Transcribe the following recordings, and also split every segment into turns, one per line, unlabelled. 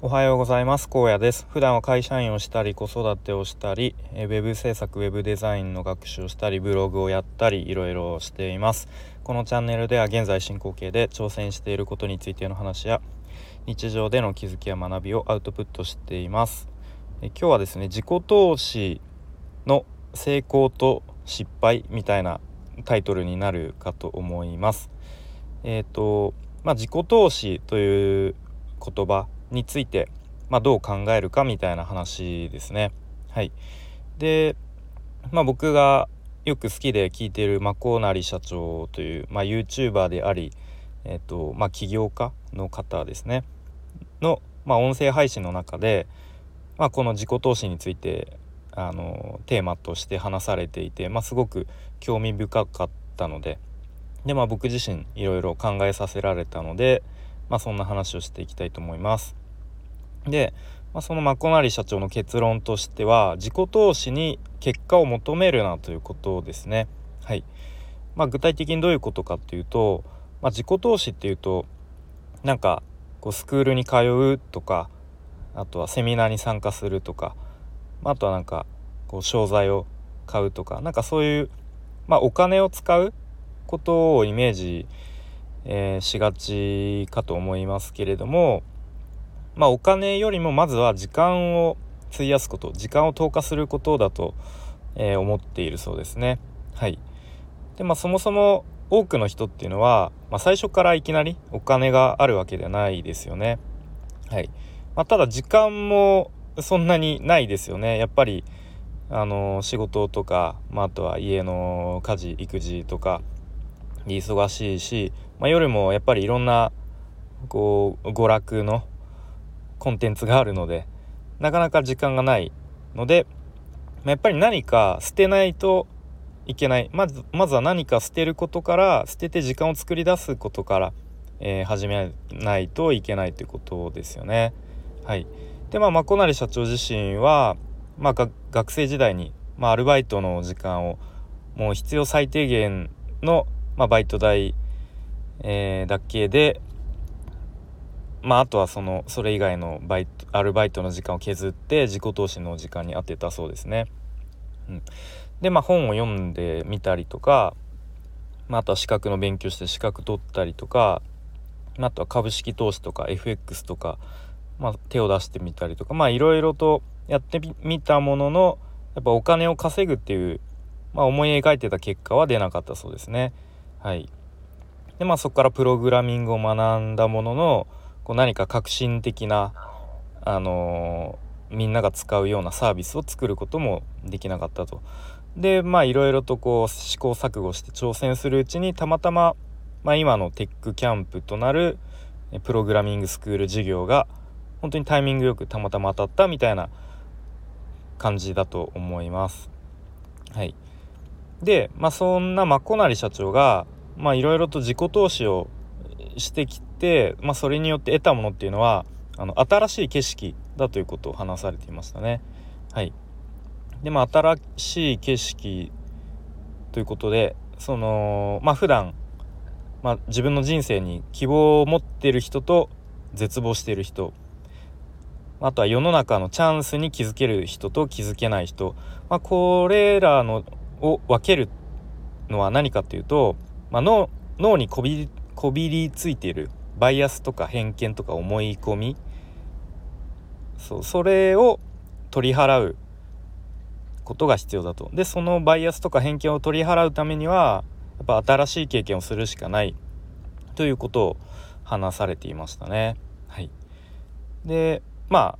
おはようございます。高野です。普段は会社員をしたり子育てをしたりウェブ制作ウェブデザインの学習をしたりブログをやったりいろいろしています。このチャンネルでは現在進行形で挑戦していることについての話や日常での気づきや学びをアウトプットしています。え今日はですね自己投資の成功と失敗みたいなタイトルになるかと思います。えっ、ー、とまあ自己投資という言葉について、まあ、どう考えるかみたいな話ですね。はい、で、まあ、僕がよく好きで聞いているマコーナリ社長という、まあ、YouTuber であり、えーとまあ、起業家の方ですねの、まあ、音声配信の中で、まあ、この自己投資についてあのテーマとして話されていて、まあ、すごく興味深かったのでで、まあ、僕自身いろいろ考えさせられたので、まあ、そんな話をしていきたいと思います。で、まあ、そのマコナリ社長の結論としては自己投資に結果を求めるなということですね。はいまあ、具体的にどういうことかっていうと、まあ、自己投資っていうとなんかこうスクールに通うとかあとはセミナーに参加するとか、まあ、とはなんかこう商材を買うとかなんかそういう、まあ、お金を使うことをイメージ、えー、しがちかと思いますけれどもまあお金よりもまずは時間を費やすこと時間を投下することだと、えー、思っているそうですね。はいでまあそもそも多くの人っていうのは、まあ、最初からいきなりお金があるわけではないですよね。はいまあ、ただ時間もそんなにないですよね。やっぱりあの仕事とか、まあ、あとは家の家事育児とか忙しいし、まあ、夜もやっぱりいろんなこう娯楽のコンテンツがあるのでなかなか時間がないので、まやっぱり何か捨てないといけないまずまずは何か捨てることから捨てて時間を作り出すことから、えー、始めないといけないということですよね。はい、でまあ真子成社長自身は、まあ、学生時代に、まあ、アルバイトの時間をもう必要最低限の、まあ、バイト代、えー、だけでまああとはそのそれ以外のバイトアルバイトの時間を削って自己投資の時間に充てたそうですね。うん、でまあ本を読んでみたりとか、まあ、あとは資格の勉強して資格取ったりとか、まあ、あとは株式投資とか FX とか、まあ、手を出してみたりとかまあいろいろとやってみたもののやっぱお金を稼ぐっていう、まあ、思い描いてた結果は出なかったそうですね。はい、でまあそこからプログラミングを学んだもののこう何か革新的な、あのー、みんなが使うようなサービスを作ることもできなかったと。でまあいろいろとこう試行錯誤して挑戦するうちにたまたま、まあ、今のテックキャンプとなるプログラミングスクール授業が本当にタイミングよくたまたま当たったみたいな感じだと思います。はい、で、まあ、そんな真子成社長がいろいろと自己投資をしてきて、まあ、それによって得たものっていうのはあの新しい景色だということを話されていましたね。はい、でまあ新しい景色ということでそのまあ普段まあ、自分の人生に希望を持っている人と絶望している人あとは世の中のチャンスに気づける人と気づけない人、まあ、これらのを分けるのは何かというと、まあ脳、脳にこびこびりついているバイアスとか偏見とか思い込み。そうそれを取り払うことが必要だと。でそのバイアスとか偏見を取り払うためにはやっぱ新しい経験をするしかない。ということを話されていましたね。はい、でまあ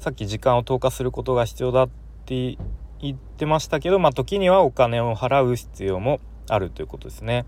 さっき時間を投下することが必要だって言ってましたけど、まあ、時にはお金を払う必要もあるということですね。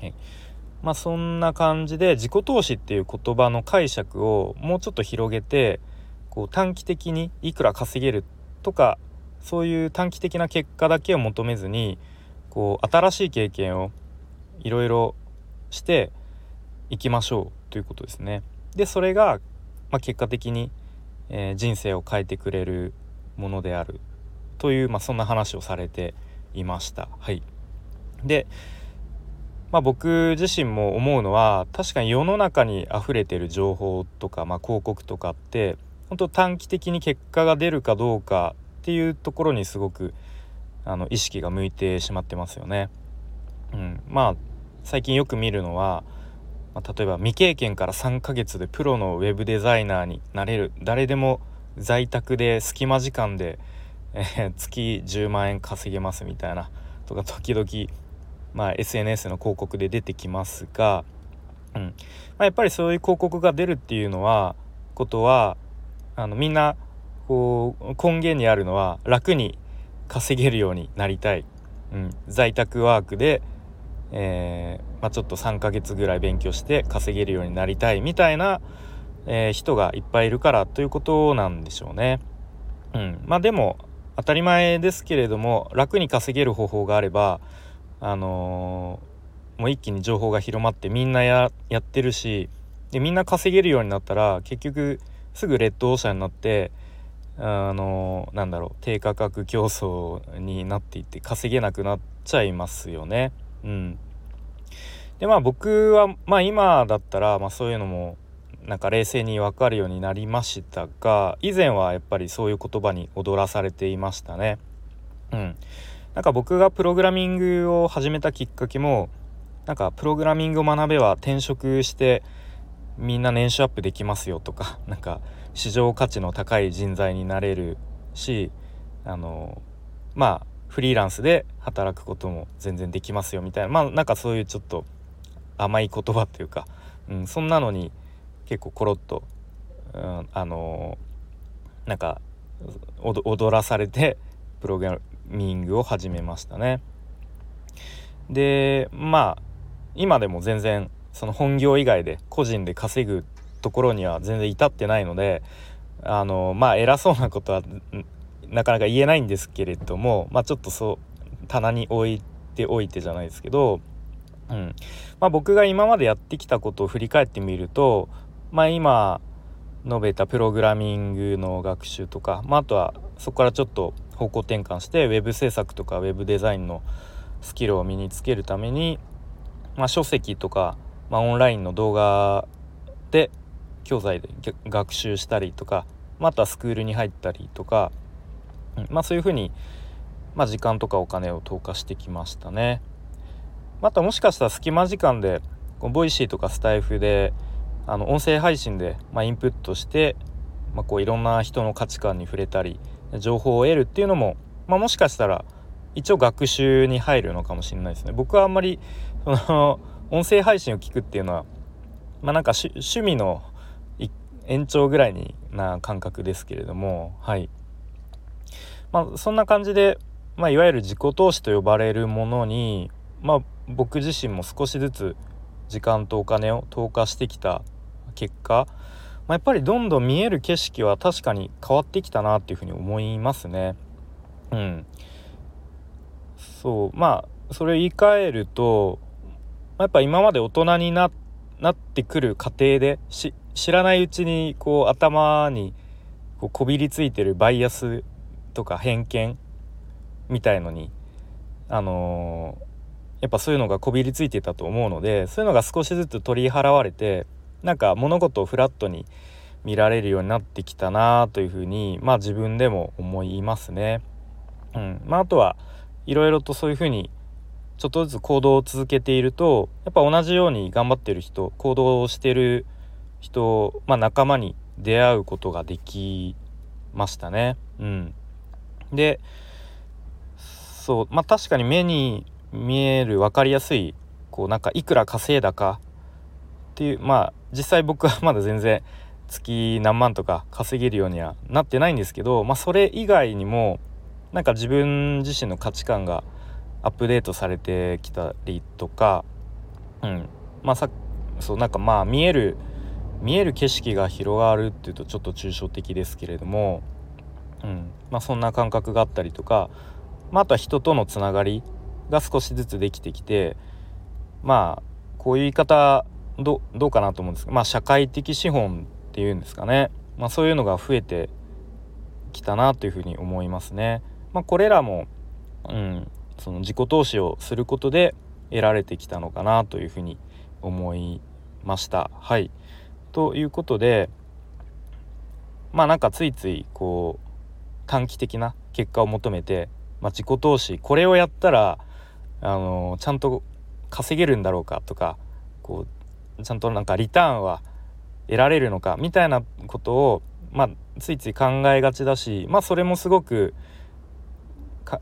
はい。まあそんな感じで自己投資っていう言葉の解釈をもうちょっと広げてこう短期的にいくら稼げるとかそういう短期的な結果だけを求めずにこう新しい経験をいろいろしていきましょうということですね。でそれが、まあ、結果的に、人生を変えてくれるものであるという、まあ、そんな話をされていました。はい、でまあ、僕自身も思うのは確かに世の中に溢れてる情報とか、まあ、広告とかって本当短期的に結果が出るかどうかっていうところにすごくあの意識が向いてしまってますよね。うん、まあ最近よく見るのは、まあ、例えば未経験から3ヶ月でプロのウェブデザイナーになれる誰でも在宅で隙間時間で、えー、月10万円稼げますみたいなとか時々、まあ、SNS の広告で出てきますが、うん。まあ、やっぱりそういう広告が出るっていうのはことはあのみんなこう根源にあるのは楽に稼げるようになりたい、うん、在宅ワークで、えー、まあ、ちょっと3ヶ月ぐらい勉強して稼げるようになりたいみたいな、えー、人がいっぱいいるからということなんでしょうね。うん、まあでも当たり前ですけれども楽に稼げる方法があればあのー、もう一気に情報が広まってみんなやってるしでみんな稼げるようになったら結局すぐレッドオーシャンになってあのなんだろう低価格競争になっていって稼げなくなっちゃいますよね。うん、でまあ僕はまあ今だったら、まあ、そういうのもなんか冷静に分かるようになりましたが以前はやっぱりそういう言葉に踊らされていましたね。うん、なんか僕がプログラミングを始めたきっかけもなんかプログラミングを学べば転職してみんな年収アップできますよとか なんか市場価値の高い人材になれるしあのまあフリーランスで働くことも全然できますよみたいなまあなんかそういうちょっと甘い言葉っていうか、うん、そんなのに結構コロッと、うん、あのなんか踊らされてプログラミングを始めましたね。でまあ今でも全然その本業以外で個人で稼ぐところには全然至ってないのであのまあ偉そうなことはなかなか言えないんですけれどもまあちょっとそう棚に置いておいてじゃないですけど、うんまあ、僕が今までやってきたことを振り返ってみると、まあ、今述べたプログラミングの学習とか、まあ、あとはそこからちょっと方向転換して web 制作とか web デザインのスキルを身につけるために、まあ、書籍とかまあ、オンラインの動画で教材で学習したりとかまたスクールに入ったりとか、まあそういうふうに、まあ、時間とかお金を投下してきましたね。またもしかしたら隙間時間で Voicy とかスタエフであの音声配信で、まあ、インプットして、まあ、こういろんな人の価値観に触れたり情報を得るっていうのも、まあ、もしかしたら一応学習に入るのかもしれないですね。僕はあんまりその 音声配信を聞くっていうのはまあなんか趣味の延長ぐらいにな感覚ですけれどもはいまあそんな感じで、まあ、いわゆる自己投資と呼ばれるものにまあ僕自身も少しずつ時間とお金を投下してきた結果、まあ、やっぱりどんどん見える景色は確かに変わってきたなっていうふうに思いますね。うん、そうまあそれを言い換えるとまやっぱ今まで大人になってくる過程で知らないうちにこう頭にこうこびりついてるバイアスとか偏見みたいのにあのー、やっぱそういうのがこびりついてたと思うのでそういうのが少しずつ取り払われてなんか物事をフラットに見られるようになってきたなというふうにまあ自分でも思いますね。うんまあ、あとはいろいろとそういうふうにちょっとずつ行動を続けているとやっぱ同じように頑張ってる人行動をしてる人、まあ、仲間に出会うことができましたね。うん、でそうまあ確かに目に見える分かりやすいこうなんかいくら稼いだかっていうまあ実際僕はまだ全然月何万とか稼げるようにはなってないんですけど、まあ、それ以外にもなんか自分自身の価値観がアップデートされてきたりとか、うん、まあさそうなんかまあ見える見える景色が広がるっていうとちょっと抽象的ですけれども、うん。まあ、そんな感覚があったりとか、まあ、あとは人とのつながりが少しずつできてきてまあこういう言い方どどうかなと思うんですけど、まあ、社会的資本っていうんですかね、まあ、そういうのが増えてきたなというふうに思いますね。まあ、これらも、うん、その自己投資をすることで得られてきたのかなというふうに思いました。はいということでまあなんかついついこう短期的な結果を求めて、まあ、自己投資これをやったらあのちゃんと稼げるんだろうかとかこうちゃんとなんかリターンは得られるのかみたいなことを、まあ、ついつい考えがちだし、まあ、それもすごく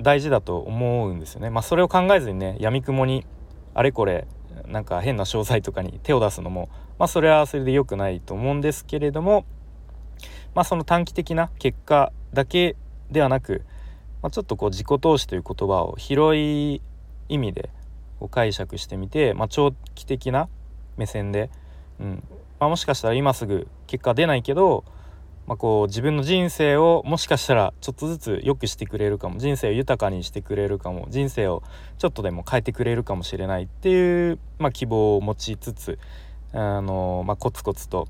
大事だと思うんですよね。まあ、それを考えずにねやみくもにあれこれなんか変な商材とかに手を出すのも、まあ、それはそれで良くないと思うんですけれども、まあ、その短期的な結果だけではなく、まあ、ちょっとこう自己投資という言葉を広い意味でこう解釈してみて、まあ、長期的な目線で、うんまあ、もしかしたら今すぐ結果出ないけど、まあ、こう自分の人生をもしかしたらちょっとずつ良くしてくれるかも人生を豊かにしてくれるかも人生をちょっとでも変えてくれるかもしれないっていう、まあ、希望を持ちつつあの、まあ、コツコツと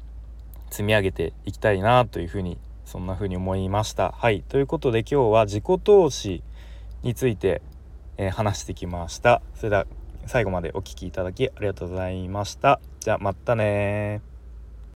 積み上げていきたいなというふうにそんなふうに思いました。はいということで今日は自己投資について、えー、話してきました。それでは最後までお聴きいただきありがとうございました。じゃあまたね